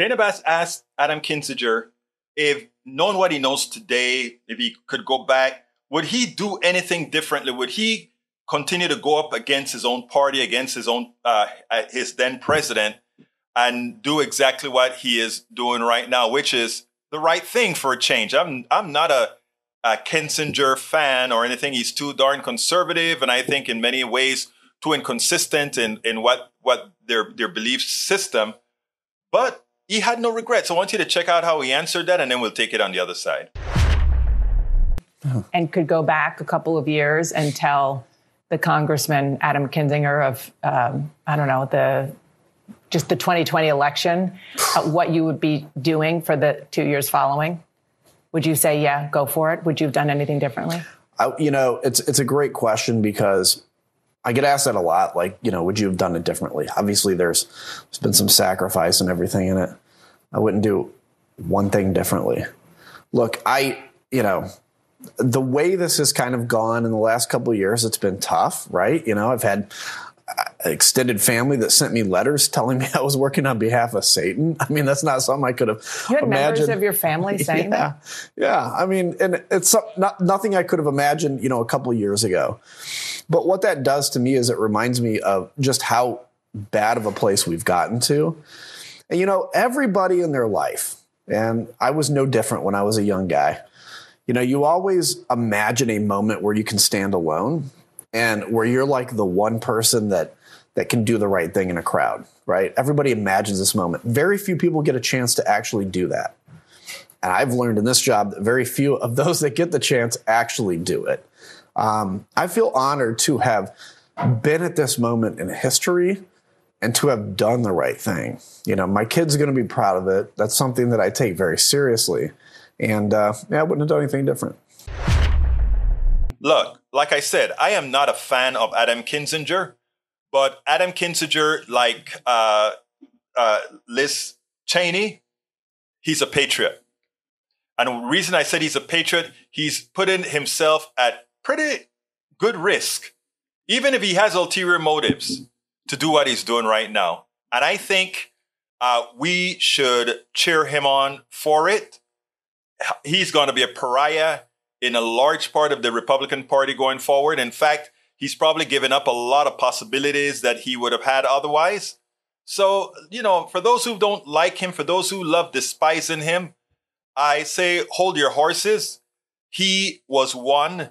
Dana Bash asked Adam Kinzinger if, knowing what he knows today, if he could go back, would he do anything differently? Would he continue to go up against his own party, against his own uh, his then president, and do exactly what he is doing right now, which is the right thing for a change? I'm I'm not a, a Kinzinger fan or anything. He's too darn conservative, and I think in many ways too inconsistent in in what what their their belief system. But he had no regrets. I want you to check out how he answered that, and then we'll take it on the other side. And could go back a couple of years and tell the Congressman Adam Kinzinger of, um, I don't know, the just the 2020 election, uh, what you would be doing for the two years following? Would you say, yeah, go for it? Would you have done anything differently? I, you know, it's it's a great question because I get asked that a lot. Like, you know, would you have done it differently? Obviously, there's there's been some sacrifice and everything in it. I wouldn't do one thing differently. Look, I, you know, the way this has kind of gone in the last couple of years, it's been tough, right? You know, I've had uh, extended family that sent me letters telling me I was working on behalf of Satan. I mean, that's not something I could have you had imagined. members of your family saying yeah, that. Yeah, I mean, and it's not nothing I could have imagined, you know, a couple of years ago. But what that does to me is it reminds me of just how bad of a place we've gotten to. And you know, everybody in their life, and I was no different when I was a young guy. You know, you always imagine a moment where you can stand alone and where you're like the one person that that can do the right thing in a crowd, right? Everybody imagines this moment. Very few people get a chance to actually do that. And I've learned in this job that very few of those that get the chance actually do it. Um, I feel honored to have been at this moment in history and to have done the right thing. You know, my kid's are going to be proud of it. That's something that I take very seriously. And uh, yeah, I wouldn't have done anything different. Look, like I said, I am not a fan of Adam Kinzinger, but Adam Kinzinger, like uh, uh, Liz Cheney, he's a patriot. And the reason I said he's a patriot, he's put in himself at pretty good risk, even if he has ulterior motives to do what he's doing right now. And I think uh, we should cheer him on for it. He's going to be a pariah in a large part of the Republican Party going forward. In fact, he's probably given up a lot of possibilities that he would have had otherwise. So, you know, for those who don't like him, for those who love despising him, I say hold your horses. He was one